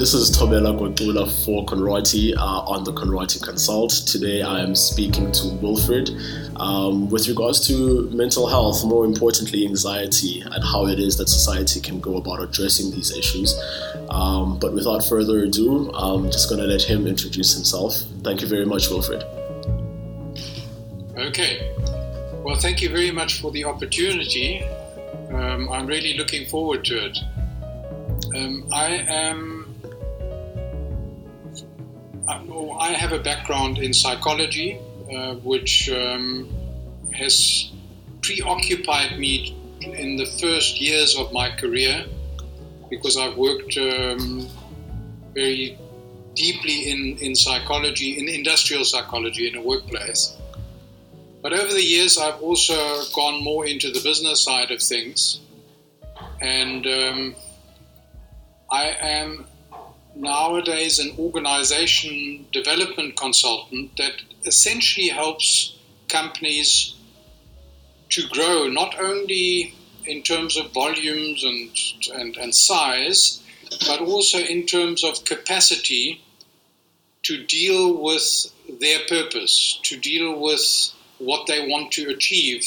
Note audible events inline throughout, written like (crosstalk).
this is Tomela Gotula for Conroyty uh, on the Conroyty Consult. Today I am speaking to Wilfred um, with regards to mental health, more importantly, anxiety, and how it is that society can go about addressing these issues. Um, but without further ado, I'm just going to let him introduce himself. Thank you very much, Wilfred. Okay. Well, thank you very much for the opportunity. Um, I'm really looking forward to it. Um, I am. I have a background in psychology, uh, which um, has preoccupied me in the first years of my career because I've worked um, very deeply in, in psychology, in industrial psychology in a workplace. But over the years, I've also gone more into the business side of things. And um, I am nowadays an organization development consultant that essentially helps companies to grow not only in terms of volumes and, and, and size, but also in terms of capacity to deal with their purpose, to deal with what they want to achieve.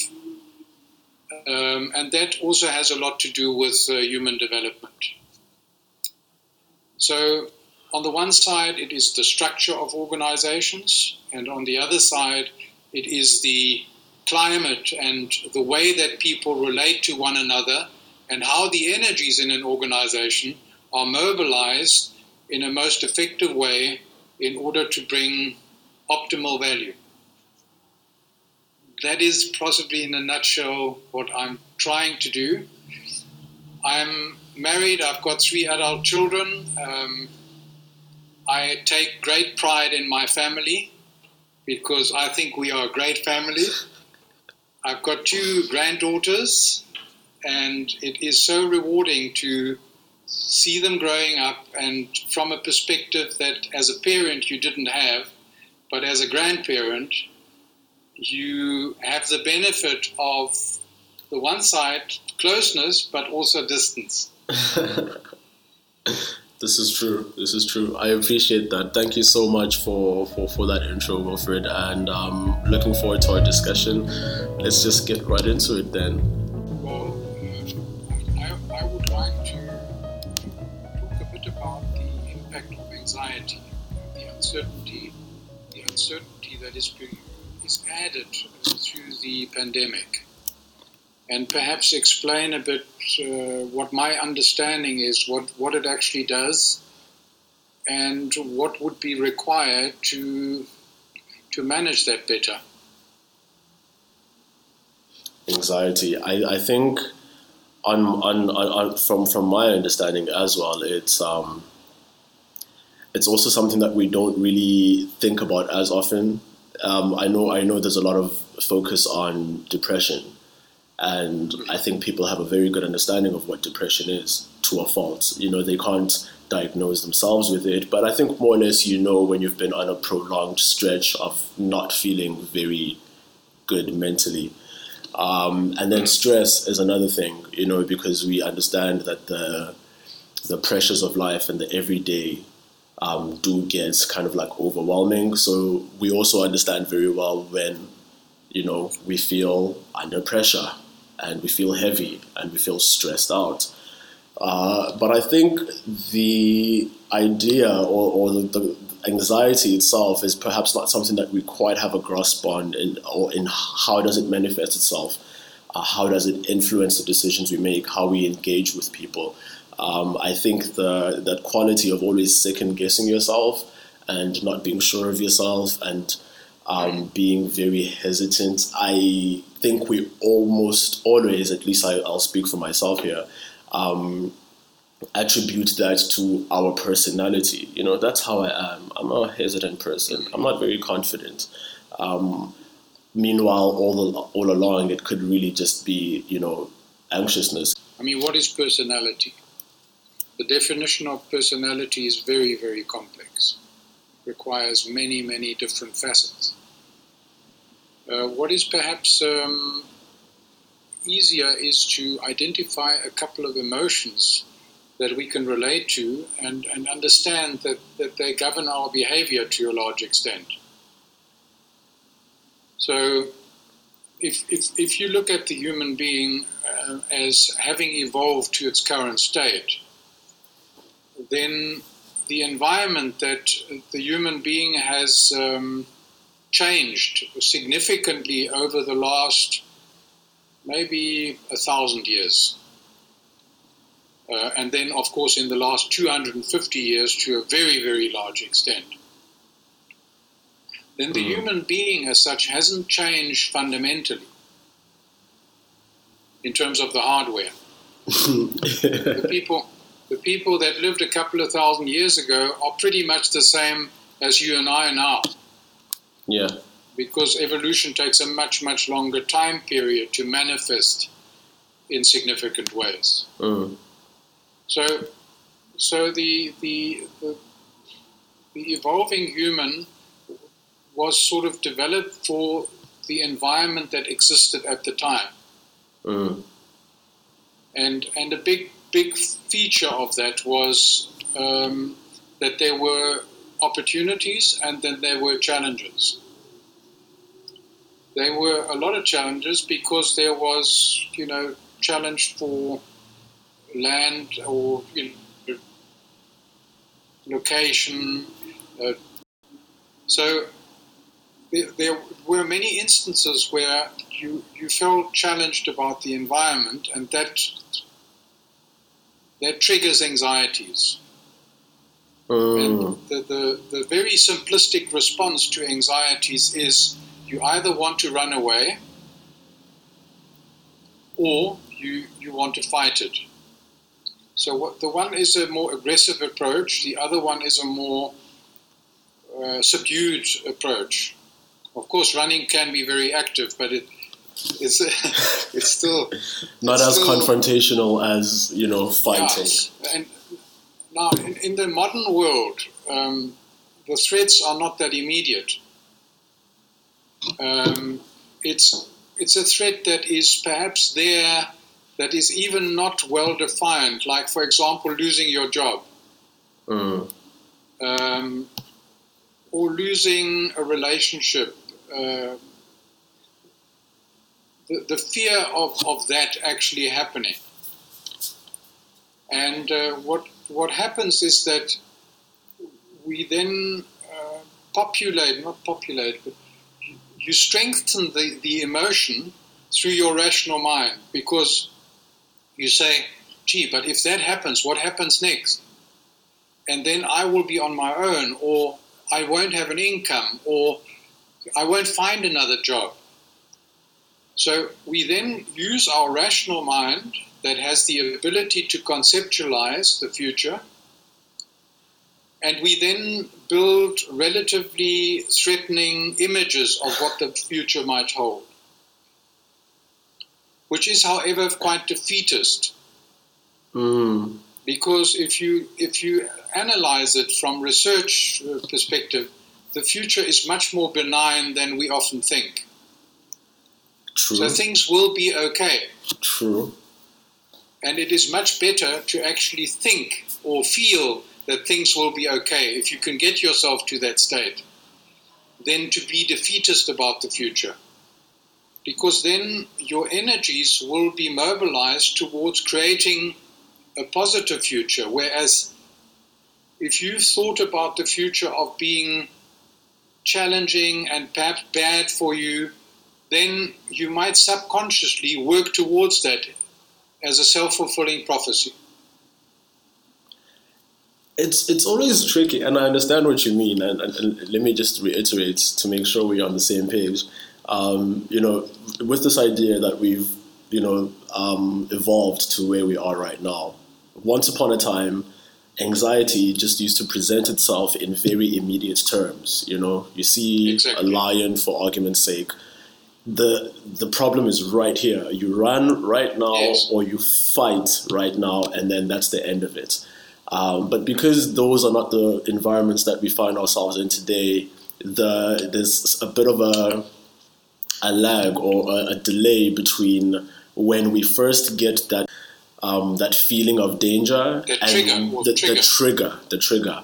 Um, and that also has a lot to do with uh, human development. So, on the one side, it is the structure of organizations, and on the other side, it is the climate and the way that people relate to one another and how the energies in an organization are mobilized in a most effective way in order to bring optimal value that is possibly in a nutshell what I'm trying to do. I'm married, I've got three adult children. Um, I take great pride in my family because I think we are a great family. I've got two granddaughters, and it is so rewarding to see them growing up and from a perspective that as a parent you didn't have, but as a grandparent, you have the benefit of the one side closeness, but also distance. (laughs) this is true. This is true. I appreciate that. Thank you so much for, for, for that intro, Wilfred, and um, looking forward to our discussion. Let's just get right into it then. Well, I, I would like to talk a bit about the impact of anxiety, the uncertainty, the uncertainty that is being is added through the pandemic. And perhaps explain a bit uh, what my understanding is, what, what it actually does, and what would be required to, to manage that better. Anxiety. I, I think, on, on, on, from, from my understanding as well, it's, um, it's also something that we don't really think about as often um, I know I know there's a lot of focus on depression, and I think people have a very good understanding of what depression is to a fault. You know, they can't diagnose themselves with it, but I think more or less you know when you've been on a prolonged stretch of not feeling very good mentally. Um, and then stress is another thing, you know, because we understand that the the pressures of life and the everyday um, do get kind of like overwhelming. So we also understand very well when, you know, we feel under pressure and we feel heavy and we feel stressed out. Uh, but I think the idea or, or the, anxiety itself is perhaps not something that we quite have a grasp on in, or in how does it manifest itself. Uh, how does it influence the decisions we make, how we engage with people. Um, I think the that quality of always second guessing yourself and not being sure of yourself and um, being very hesitant. I think we almost always, at least I, will speak for myself here, um, attribute that to our personality. You know, that's how I am. I'm a hesitant person. I'm not very confident. Um, meanwhile, all the, all along, it could really just be, you know, anxiousness. I mean, what is personality? The definition of personality is very, very complex. It requires many, many different facets. Uh, what is perhaps um, easier is to identify a couple of emotions that we can relate to and, and understand that, that they govern our behavior to a large extent. So, if, if, if you look at the human being uh, as having evolved to its current state, then the environment that the human being has um, changed significantly over the last maybe a thousand years. Uh, and then, of course, in the last 250 years to a very, very large extent. Then the mm. human being, as such, hasn't changed fundamentally in terms of the hardware. (laughs) the people, the people that lived a couple of thousand years ago are pretty much the same as you and I now. Yeah. Because evolution takes a much, much longer time period to manifest in significant ways. Mm. So, so the, the, the, the evolving human was sort of developed for the environment that existed at the time. Mm. And, and a big, big feature of that was um, that there were opportunities and then there were challenges. There were a lot of challenges because there was, you know, challenge for land or you know, location. Uh, so there, there, were many instances where you, you felt challenged about the environment, and that that triggers anxieties. Mm. And the, the, the very simplistic response to anxieties is you either want to run away or you, you want to fight it. So what, the one is a more aggressive approach, the other one is a more uh, subdued approach. Of course, running can be very active, but it it's (laughs) it's still not it's as still, confrontational as you know fighting. and now, in, in, the modern world, um, the threats are not that immediate. Um, it's it's a threat that is perhaps there, that is even not well defined. Like, for example, losing your job. Mm. Um, or losing a relationship uh, the, the fear of, of that actually happening. And uh, what, what happens is that we then uh, populate, not populate, but you strengthen the, the emotion through your rational mind because you say, gee, but if that happens, what happens next? And then I will be on my own, or I won't have an income, or I won't find another job. So we then use our rational mind that has the ability to conceptualize the future, and we then build relatively threatening images of what the future might hold, which is, however, quite defeatist. Mm. Because if you if you analyze it from research perspective, the future is much more benign than we often think. True. So things will be okay. True. And it is much better to actually think or feel that things will be okay if you can get yourself to that state than to be defeatist about the future. Because then your energies will be mobilized towards creating a positive future. Whereas if you've thought about the future of being challenging and perhaps bad for you, then you might subconsciously work towards that as a self fulfilling prophecy. It's it's always tricky, and I understand what you mean. And, and, and let me just reiterate to make sure we're on the same page. Um, you know, with this idea that we've you know um, evolved to where we are right now. Once upon a time, anxiety just used to present itself in very immediate terms. You know, you see exactly. a lion, for argument's sake. The the problem is right here. You run right now, yes. or you fight right now, and then that's the end of it. Um, but because those are not the environments that we find ourselves in today, the there's a bit of a a lag or a, a delay between when we first get that um, that feeling of danger The and trigger, the, trigger. the trigger, the trigger,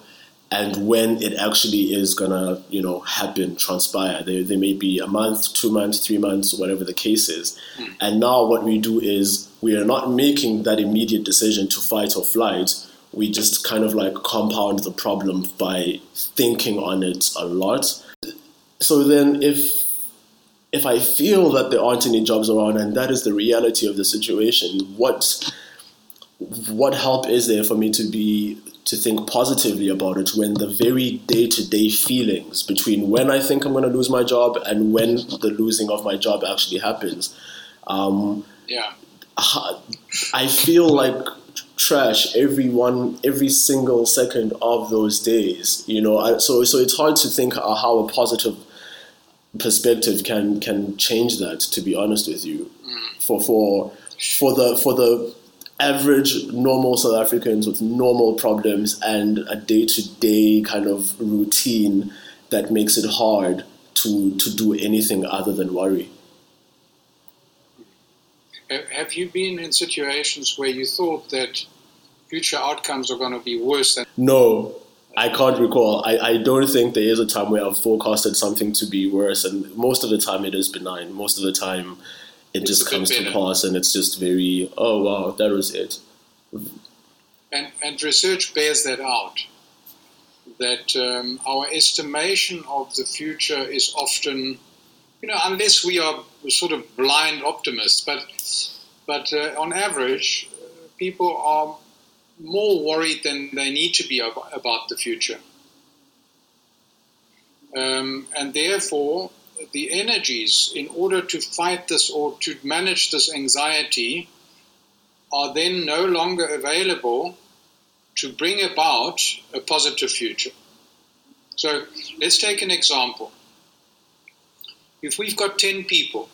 and when it actually is gonna, you know, happen, transpire. There, there may be a month, two months, three months, whatever the case is. Hmm. And now what we do is we are not making that immediate decision to fight or flight. We just kind of like compound the problem by thinking on it a lot. So then, if if I feel that there aren't any jobs around and that is the reality of the situation, what what help is there for me to be to think positively about it when the very day to day feelings between when I think I'm going to lose my job and when the losing of my job actually happens, um, Yeah. I feel like trash every one, every single second of those days. You know, I, so so it's hard to think how a positive perspective can can change that. To be honest with you, for for for the for the average normal South Africans with normal problems and a day to day kind of routine that makes it hard to to do anything other than worry. Have you been in situations where you thought that future outcomes are going to be worse than? No, I can't recall. I, I don't think there is a time where I've forecasted something to be worse, and most of the time it is benign. Most of the time it just comes to pass, and it's just very, oh wow, that was it. And, and research bears that out. That um, our estimation of the future is often, you know, unless we are sort of blind optimists, but but uh, on average, people are more worried than they need to be about the future. Um, and therefore, the energies in order to fight this or to manage this anxiety are then no longer available to bring about a positive future. So let's take an example. If we've got 10 people,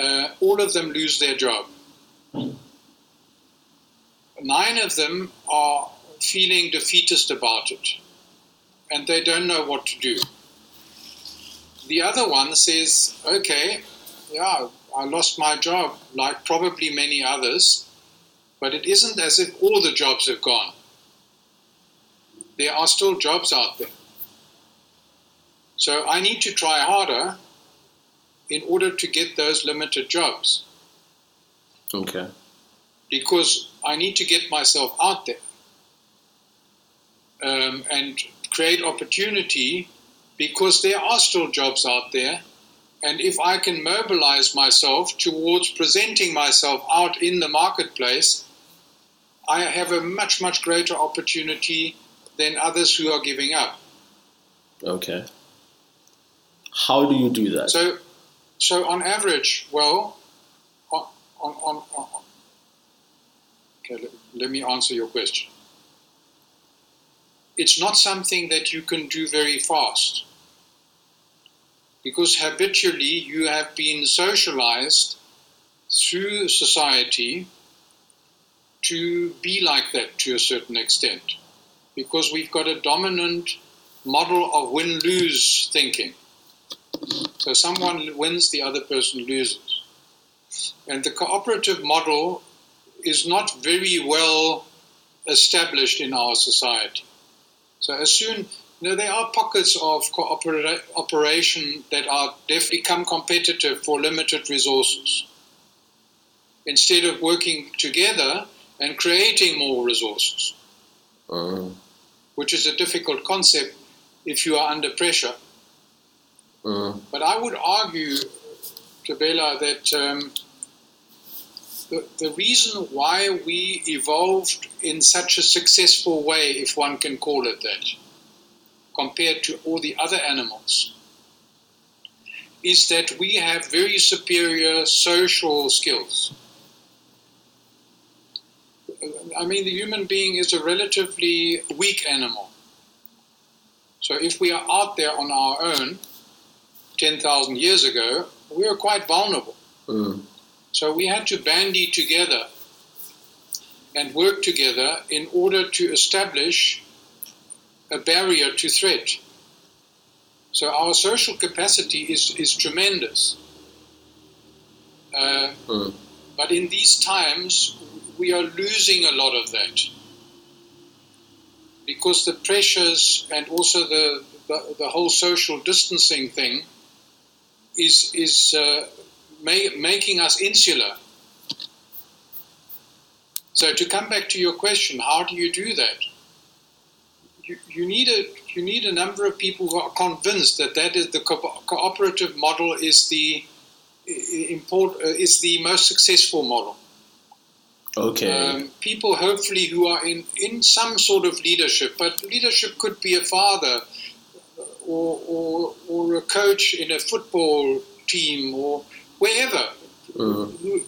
uh, all of them lose their job. Nine of them are feeling defeatist about it and they don't know what to do. The other one says, okay, yeah, I lost my job, like probably many others, but it isn't as if all the jobs have gone. There are still jobs out there. So I need to try harder in order to get those limited jobs Okay. because I need to get myself out there um, and create opportunity because there are still jobs out there. And if I can mobilize myself towards presenting myself out in the marketplace, I have a much, much greater opportunity than others who are giving up. Okay. How do you do that? So, so on average, well, on, on, on, on okay, let, let me answer your question. It's not something that you can do very fast because habitually you have been socialized through society to be like that to a certain extent because we've got a dominant model of win lose thinking. So someone wins, the other person loses. And the cooperative model is not very well established in our society. So as soon, you know, there are pockets of coopera- operation that are definitely become competitive for limited resources. Instead of working together and creating more resources, Uh, which is a difficult concept if you are under pressure. uh, But I would argue, Tabela, that um, the, the reason why we evolved in such a successful way, if one can call it that, compared to all the other animals, is that we have very superior social skills. I mean, the human being is a relatively weak animal. So if we are out there on our own, 10,000 years ago, we were quite vulnerable. uh, So we had to bandy together and work together in order to establish a barrier to threat. So our social capacity is, is tremendous. Uh, uh, But in these times, we are losing a lot of that because the pressures and also the, the, the whole social distancing thing is, is uh, ma- making us insular. So to come back to your question, how do you do that? You, you need a you need a number of people who are convinced that that is the co- cooperative model is the import uh, is the most successful model. Okay. Um, people hopefully who are in, in some sort of leadership, but leadership could be a father or, or, or a coach in a football team or wherever. Mm. Who,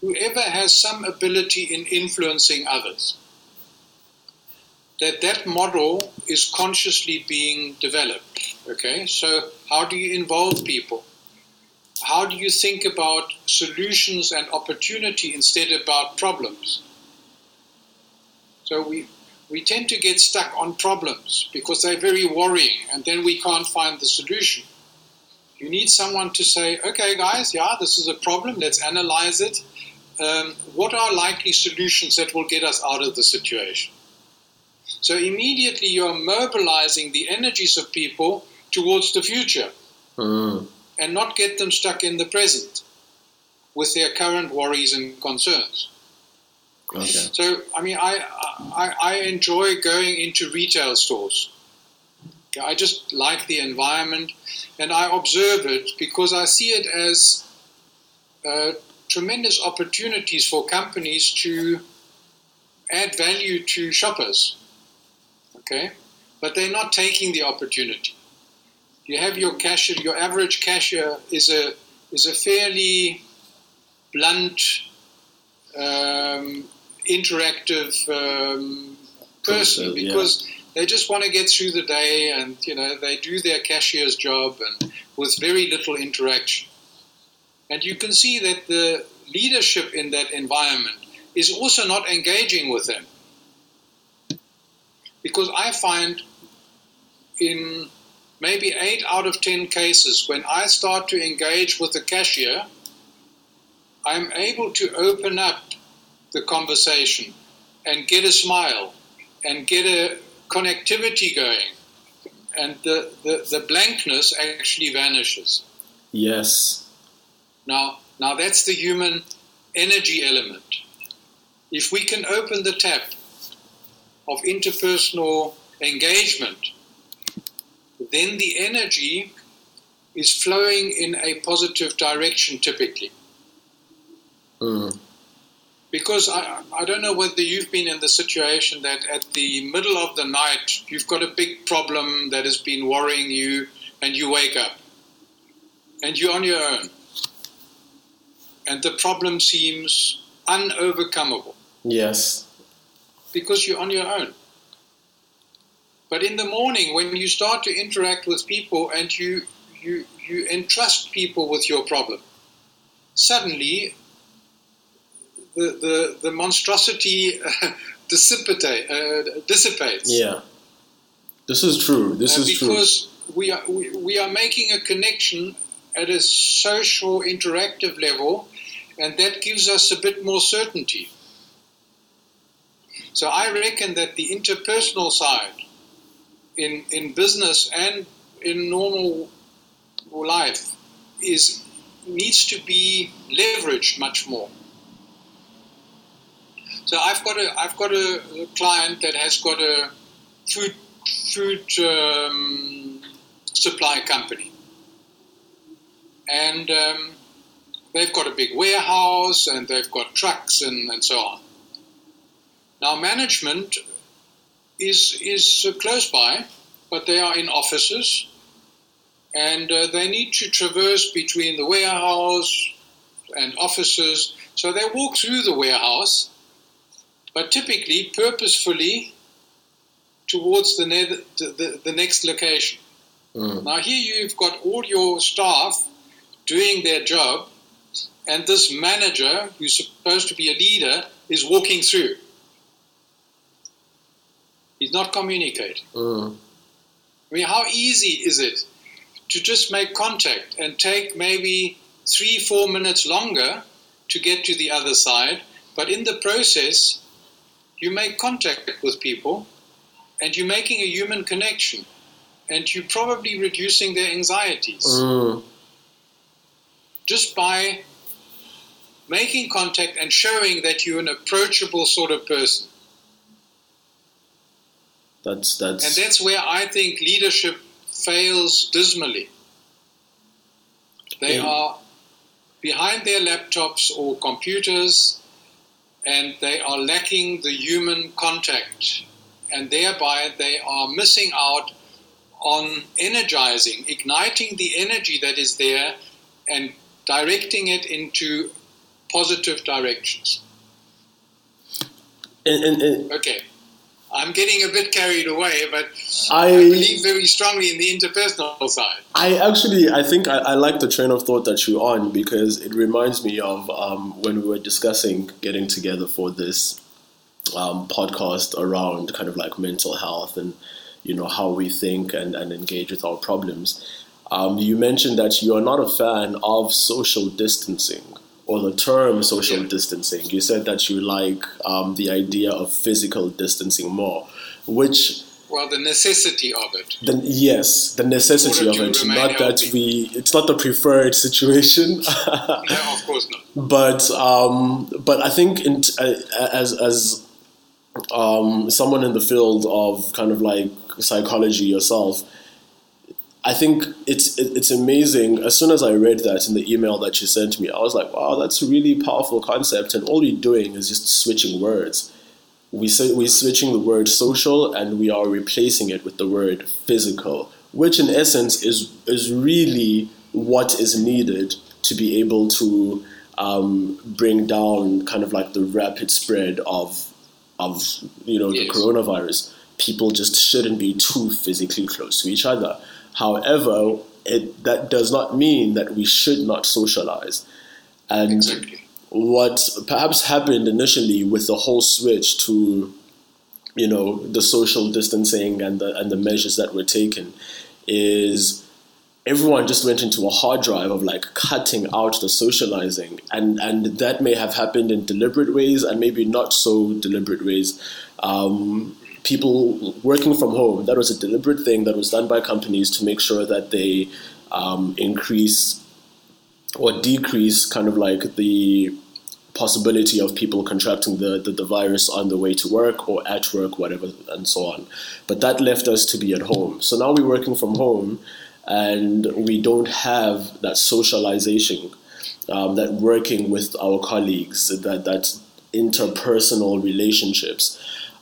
whoever has some ability in influencing others. That that model is consciously being developed. Okay, so how do you involve people? how do you think about solutions and opportunity instead about problems? So we, we tend to get stuck on problems because they're very worrying and then we can't find the solution. You need someone to say, okay, guys, yeah, this is a problem, let's analyze it. Um, what are likely solutions that will get us out of the situation? So immediately you're mobilizing the energies of people towards the future. Mm and not get them stuck in the present with their current worries and concerns. Okay. So, I mean, I, I, I enjoy going into retail stores. I just like the environment and I observe it because I see it as uh, tremendous opportunities for companies to add value to shoppers. Okay? But they're not taking the opportunity you have your cashier, your average cashier is a is a fairly blunt, um, interactive um, person because yeah. They just want to get through the day and you know they do their cashier's job and with very little interaction. And you can see that the leadership in that environment is also not engaging with them. Because I find in maybe eight out of ten cases, when I start to engage with the cashier, I'm able to open up the conversation and get a smile and get a connectivity going. And the, the, the blankness actually vanishes. Yes. Now, now that's the human energy element. If we can open the tap of interpersonal engagement, then the energy is flowing in a positive direction typically. Mm. Because I, I don't know whether you've been in the situation that at the middle of the night you've got a big problem that has been worrying you and you wake up and you're on your own and the problem seems unovercomable. Yes. Because you're on your own. But in the morning, when you start to interact with people and you, you, you entrust people with your problem, suddenly the, the, the monstrosity (laughs) uh, dissipate, uh, dissipates. Yeah. This is true. This uh, is true. Because we are, we, we are making a connection at a social interactive level, and that gives us a bit more certainty. So I reckon that the interpersonal side in, in business and in normal life is needs to be leveraged much more. So I've got a I've got a, client that has got a food food um, supply company, and um, they've got a big warehouse and they've got trucks and, and so on. Now management is is close by, but they are in offices, and uh, they need to traverse between the warehouse and offices. So they walk through the warehouse, but typically purposefully towards the, ne- the, the, next location. Mm. Now here you've got all your staff doing their job, and this manager, who's supposed to be a leader, is walking through. He's not communicating. Mm. I mean, how easy is it to just make contact and take maybe three, four minutes longer to get to the other side, but in the process, you make contact with people and you're making a human connection and you're probably reducing their anxieties Mm. just by making contact and showing that you're an approachable sort of person. That's that's And that's where I think leadership fails dismally. They Yeah. are behind their laptops or computers and they are lacking the human contact. And thereby they are missing out on energizing, igniting the energy that is there and directing it into positive directions. and, and, and Okay. I'm getting a bit carried away, but I- I believe very strongly in the interpersonal side. I actually, I think I, I like the train of thought that you're on because it reminds me of um, when we were discussing getting together for this um, podcast around kind of like mental health and you know how we think and, and engage with our problems. Um, you mentioned that you are not a fan of social distancing or the term social distancing. You said that you like um, the idea of physical distancing more, which Well, the necessity of it. the, yes, the necessity of it. Not that we. It's not the preferred situation, (laughs) No, of course not. but um, but I think in, uh, as as um, someone in the field of kind of like psychology yourself, I think it's it's amazing. As soon as I read that in the email that you sent me, I was like, wow, that's a really powerful concept, and all we're doing is just switching words. We say we're switching the word social and we are replacing it with the word physical, which in essence is is really what is needed to be able to um, bring down kind of like the rapid spread of of you know the coronavirus. People just shouldn't be too physically close to each other. However, it, that does not mean that we should not socialize. And Exactly. what perhaps happened initially with the whole switch to you know the social distancing and the and the measures that were taken is everyone just went into a hard drive of like cutting out the socializing and and that may have happened in deliberate ways and maybe not so deliberate ways um, people working from home that was a deliberate thing that was done by companies to make sure that they um, increase or decrease kind of like the possibility of people contracting the, the, the virus on the way to work or at work, whatever, and so on. But that left us to be at home. So now we're working from home and we don't have that socialization, um, that working with our colleagues, that, that interpersonal relationships.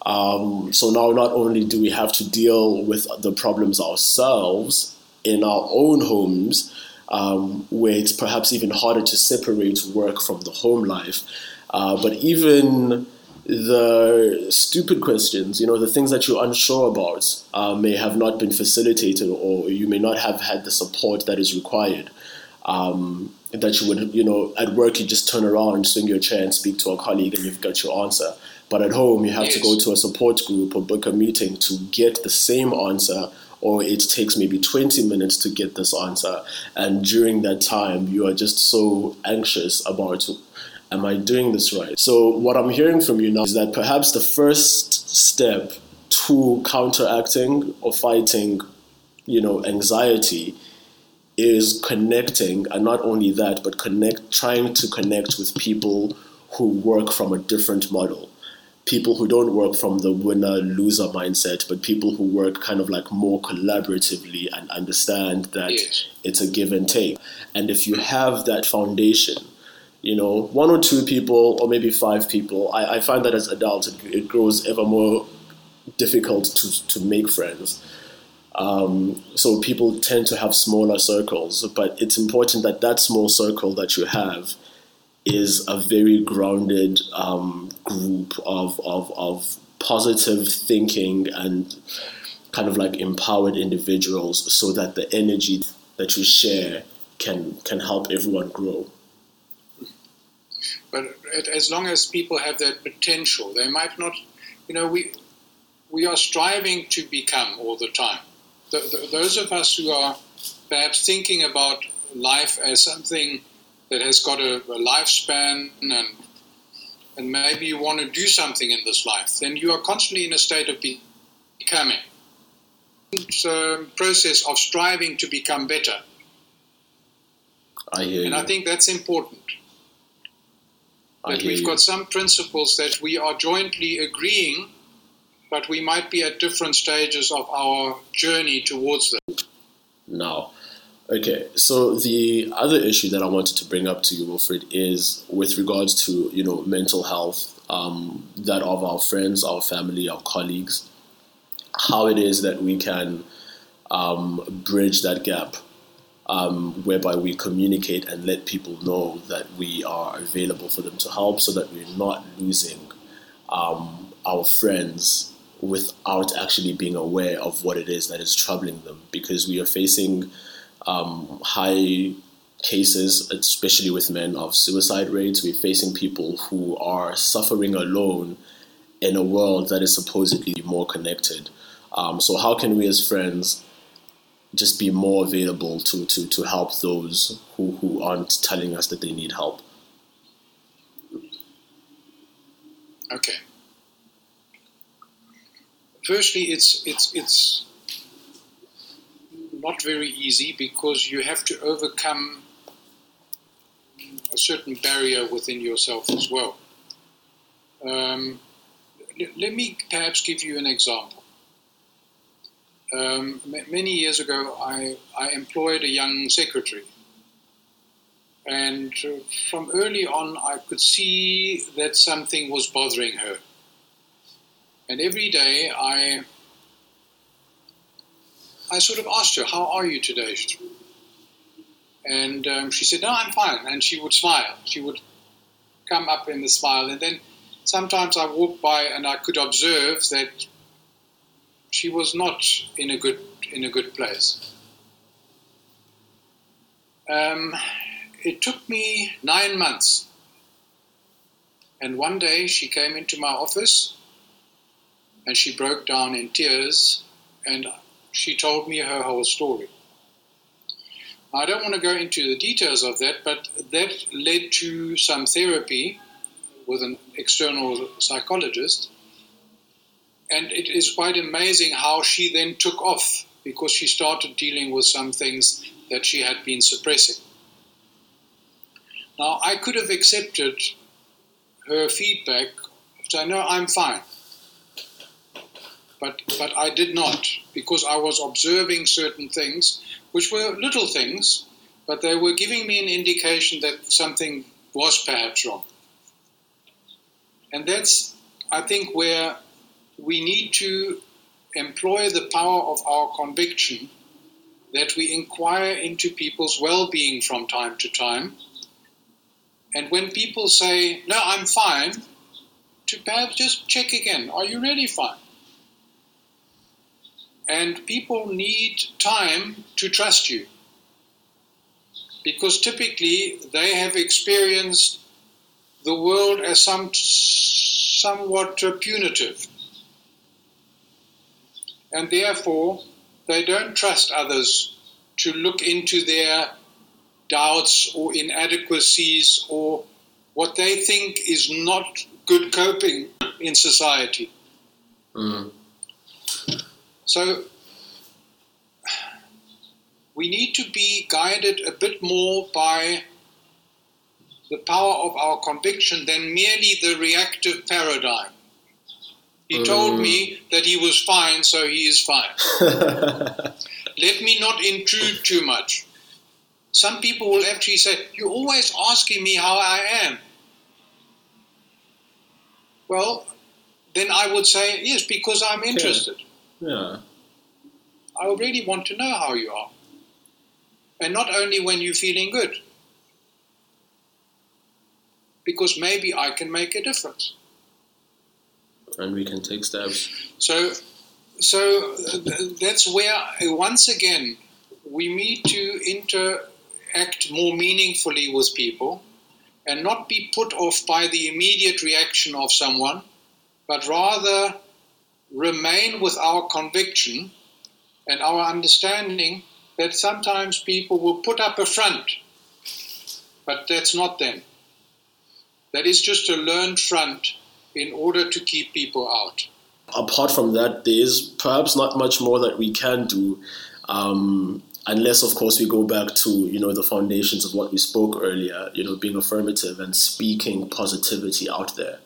Um, so now not only do we have to deal with the problems ourselves in our own homes, um, where it's perhaps even harder to separate work from the home life. Uh, but even the stupid questions, you know, the things that you're unsure about, uh, may have not been facilitated, or you may not have had the support that is required. Um, that you would, you know, at work you just turn around, swing your chair, and speak to a colleague, and you've got your answer. But at home, you have to go to a support group or book a meeting to get the same answer or it takes maybe 20 minutes to get this answer. And during that time, you are just so anxious about, am I doing this right? So, what I'm hearing from you now is that perhaps the first step to counteracting or fighting, you know, anxiety is connecting, and not only that, but connect, trying to connect with people who work from a different model people who don't work from the winner loser mindset, but people who work kind of like more collaboratively and understand that Yes. it's a give and take. And if you have that foundation, you know, one or two people or maybe five people, I, I find that as adults it, it grows ever more difficult to, to make friends. Um, so people tend to have smaller circles, but it's important that that small circle that you have is a very grounded um, group of, of, of positive thinking and kind of like empowered individuals so that the energy that you share can can help everyone grow. But as long as people have that potential, they might not, you know, we, we are striving to become all the time. The, the, those of us who are perhaps thinking about life as something that has got a, a lifespan and and maybe you want to do something in this life, then you are constantly in a state of becoming. It's a process of striving to become better. I hear and you. I think that's important. I That we've you. got some principles that we are jointly agreeing, but we might be at different stages of our journey towards them. now. Okay, so the other issue that I wanted to bring up to you, Wilfred, is with regards to you know mental health, um, that of our friends, our family, our colleagues, how it is that we can um, bridge that gap, um, whereby we communicate and let people know that we are available for them to help, so that we're not losing um, our friends without actually being aware of what it is that is troubling them, because we are facing um, high cases, especially with men, of suicide rates. We're facing people who are suffering alone in a world that is supposedly more connected. Um, so, how can we as friends just be more available to, to, to help those who, who aren't telling us that they need help? Okay. Firstly, it's it's it's not very easy because you have to overcome a certain barrier within yourself as well. Um, let me perhaps give you an example. Um, many years ago, I, I employed a young secretary. And uh, from early on, I could see that something was bothering her. And every day, I I sort of asked her, How are you today? And um, she said, No, I'm fine. And she would smile. She would come up in the smile. And then sometimes I walked by and I could observe that she was not in a good, in a good place. Um, it took me nine months. And one day she came into my office and she broke down in tears and she told me her whole story. I don't want to go into the details of that, but that led to some therapy with an external psychologist. And it is quite amazing how she then took off because she started dealing with some things that she had been suppressing. Now, I could have accepted her feedback, saying, No, I'm fine but but I did not because I was observing certain things, which were little things, but they were giving me an indication that something was perhaps wrong. And that's, I think, where we need to employ the power of our conviction that we inquire into people's well-being from time to time. And when people say, "No, I'm fine," to perhaps just check again: Are you really fine? And people need time to trust you because typically they have experienced the world as some, somewhat punitive. And therefore, they don't trust others to look into their doubts or inadequacies or what they think is not good coping in society. Mm. So we need to be guided a bit more by the power of our conviction than merely the reactive paradigm. He told Mm. me that he was fine, so he is fine. (laughs) Let me not intrude too much. Some people will actually say, You're always asking me how I am. Well, then I would say, Yes, because I'm interested. yeah. I really want to know how you are. And not only when you're feeling good. Because maybe I can make a difference. And we can take steps. So, so that's where, once again, we need to interact more meaningfully with people and not be put off by the immediate reaction of someone, but rather remain with our conviction and our understanding that sometimes people will put up a front, but that's not them. That is just a learned front in order to keep people out. Apart from that, there is perhaps not much more that we can do, um, unless, of course, we go back to you know the foundations of what we spoke earlier. You know, being affirmative and speaking positivity out there,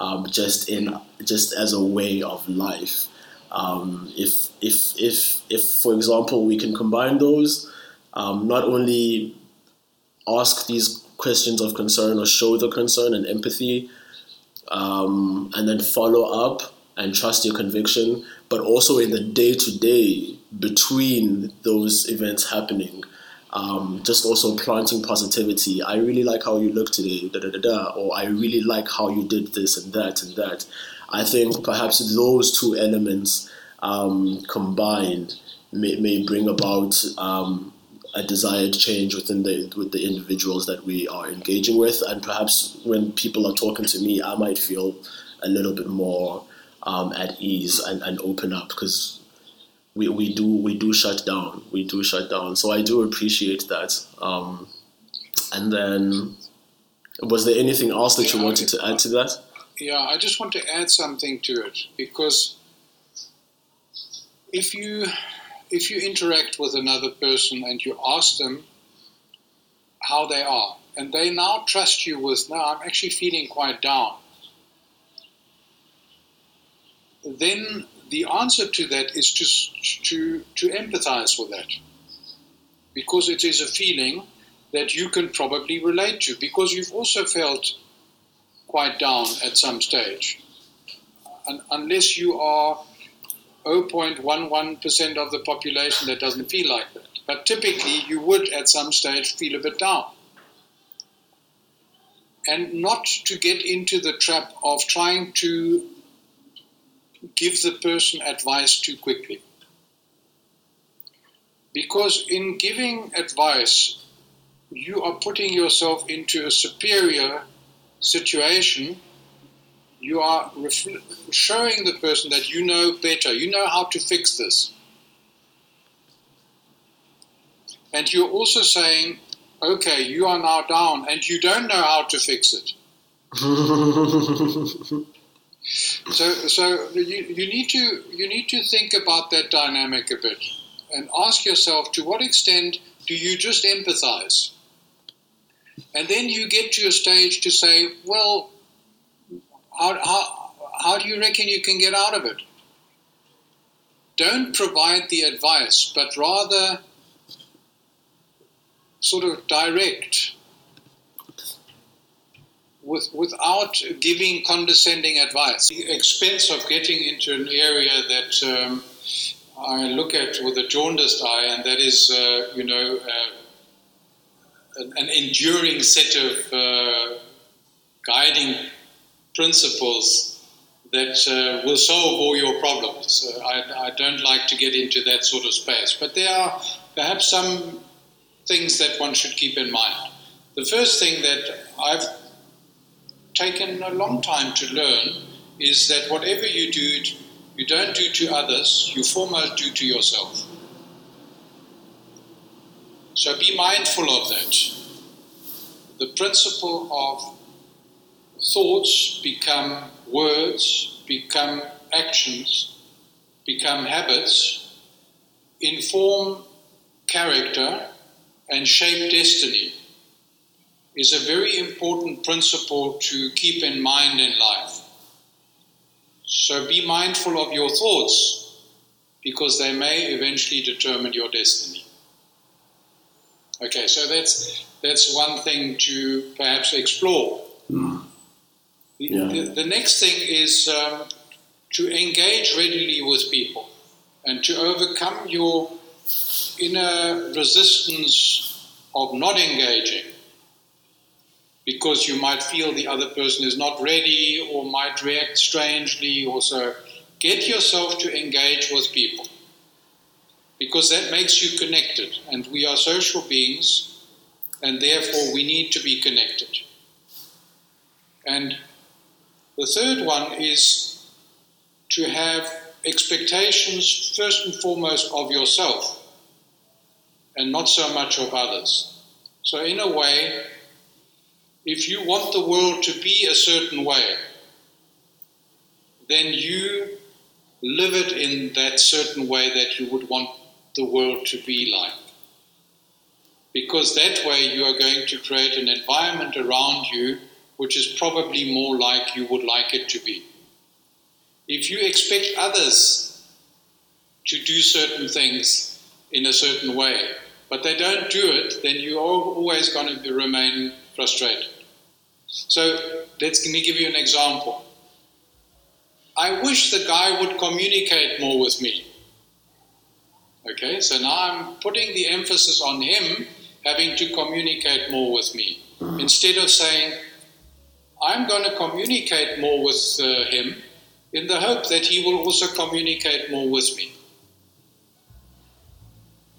um, just in just as a way of life. Um, if if if if, for example, we can combine those, um, not only ask these questions of concern or show the concern and empathy, um, and then follow up and trust your conviction, but also in the day to day between those events happening. Um, just also planting positivity. I really like how you look today, da da da da, or I really like how you did this and that and that. I think perhaps those two elements um, combined may, may bring about um, a desired change within the with the individuals that we are engaging with, and perhaps when people are talking to me, I might feel a little bit more um, at ease and, and open up because we, we do we do shut down. We do shut down. So I do appreciate that. Um, and then was there anything else that you wanted to add to that? Yeah I just want to add something to it because if you if you interact with another person and you ask them how they are, and they now trust you with, now I'm actually feeling quite down, then the answer to that is just to, to empathize with that. Because it is a feeling that you can probably relate to, because you've also felt quite down at some stage. And unless you are 0.11% of the population that doesn't feel like that. But typically, you would at some stage feel a bit down. And not to get into the trap of trying to give the person advice too quickly. Because in giving advice, you are putting yourself into a superior situation you are showing the person that you know better, you know how to fix this. And you're also saying, okay, you are now down and you don't know how to fix it. (laughs) so so you, you need to you need to think about that dynamic a bit and ask yourself to what extent do you just empathize? And then you get to a stage to say, well, how, how, how do you reckon you can get out of it? Don't provide the advice, but rather sort of direct with, without giving condescending advice. The expense of getting into an area that um, I look at with a jaundiced eye, and that is, uh, you know, uh, an, enduring set of uh, guiding principles that uh, will solve all your problems. Uh, I, I, don't like to get into that sort of space, but there are perhaps some things that one should keep in mind. The first thing that I've taken a long time to learn is that whatever you do, you don't do to others, you foremost do to yourself. So be mindful of that. The principle of thoughts become words, become actions, become habits, inform character, and shape destiny is a very important principle to keep in mind in life. So be mindful of your thoughts because they may eventually determine your destiny. Okay, so that's that's one thing to perhaps explore. Mm. Yeah. The, the, next thing is um, to engage readily with people and to overcome your inner resistance of not engaging because you might feel the other person is not ready or might react strangely or so. Get yourself to engage with people because that makes you connected and we are social beings and therefore we need to be connected. And the third one is to have expectations, first and foremost, of yourself and not so much of others. So, in a way, if you want the world to be a certain way, then you live it in that certain way that you would want the world to be like. Because that way you are going to create an environment around you which is probably more like you would like it to be. If you expect others to do certain things in a certain way, but they don't do it, then you're always going to remain frustrated. So let's me give you an example. I wish the guy would communicate more with me. Okay, so now I'm putting the emphasis on him having to communicate more with me instead of saying, I'm going to communicate more with uh, him in the hope that he will also communicate more with me.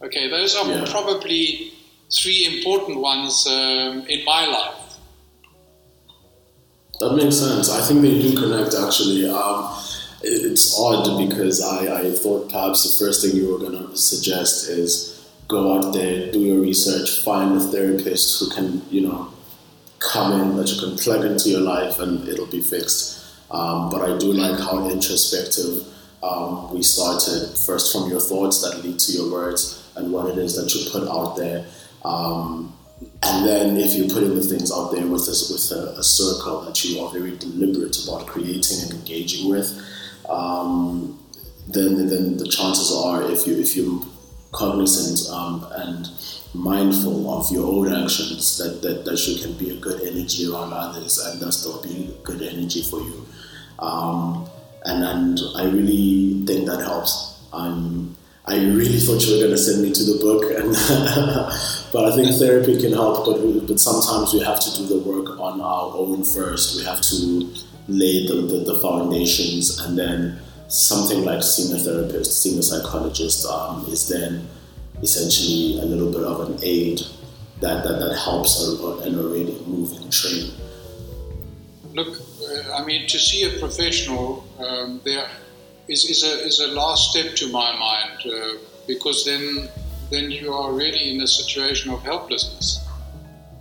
Okay, those are yeah. probably three important ones um, in my life. That makes sense. I think they do connect actually. Um, it's odd because I, I thought perhaps the first thing you were going to suggest is go out there, do your research, find a therapist who can, you know, come in that you can plug into your life and it'll be fixed. Um, but I do like how introspective um, we started first from your thoughts that lead to your words and what it is that you put out there. Um, and then if you're putting the things out there with, this, with a, a, circle that you are very deliberate about creating and engaging with, um, then then the chances are if you if you're cognizant um, and mindful of your own actions that, that that you can be a good energy around others and that still be good energy for you. Um, and and I really think that helps I really thought you were going to send me to the book (laughs) but I think therapy can help but, we, but sometimes we have to do the work on our own first we have to lay the, the, the foundations and then something like seeing a therapist, seeing a psychologist um, is then essentially a little bit of an aid that, that, that helps an already moving train. Look, uh, I mean, to see a professional um, there is, is, a, is a last step to my mind uh, because then, then you are really in a situation of helplessness.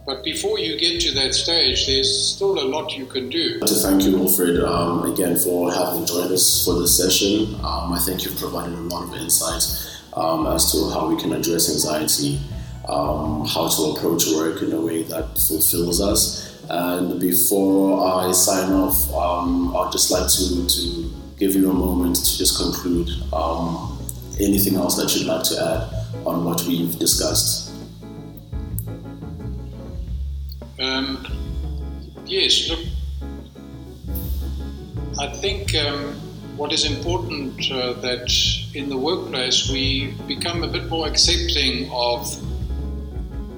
But before you get to that stage, there's still a lot you can do. To thank you, Wilfred, um, again for having joined us for this session. Um, I think you've provided a lot of insight um, as to how we can address anxiety, um, how to approach work in a way that fulfills us. And before I sign off, um, I'd just like to, to give you a moment to just conclude. Um, anything else that you'd like to add on what we've discussed? Um, yes, look, I think um, what is important uh, that in the workplace we become a bit more accepting of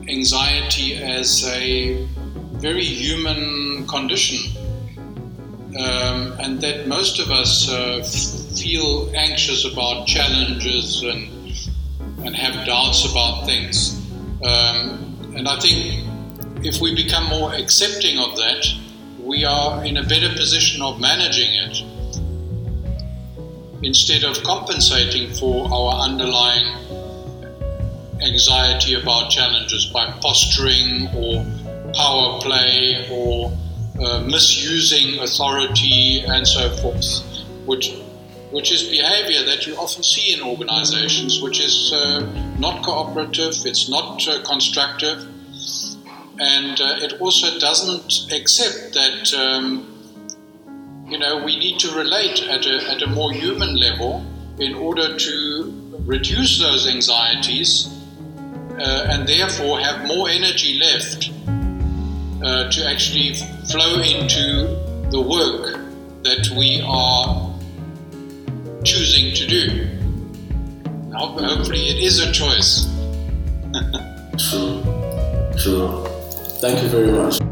anxiety as a very human condition. Um, and that most of us uh, feel anxious about challenges and, and have doubts about things. Um, and I think if we become more accepting of that, we are in a better position of managing it instead of compensating for our underlying anxiety about challenges by posturing or power play or uh, misusing authority and so forth, which which is behavior that you often see in organizations, which is uh, not cooperative, it's not uh, constructive, and uh, it also doesn't accept that um, you know we need to relate at a, at a more human level in order to reduce those anxieties uh, and therefore have more energy left uh, to actually flow into the work that we are choosing to do. Hopefully, it is a choice. (laughs) True. True. Thank you very much.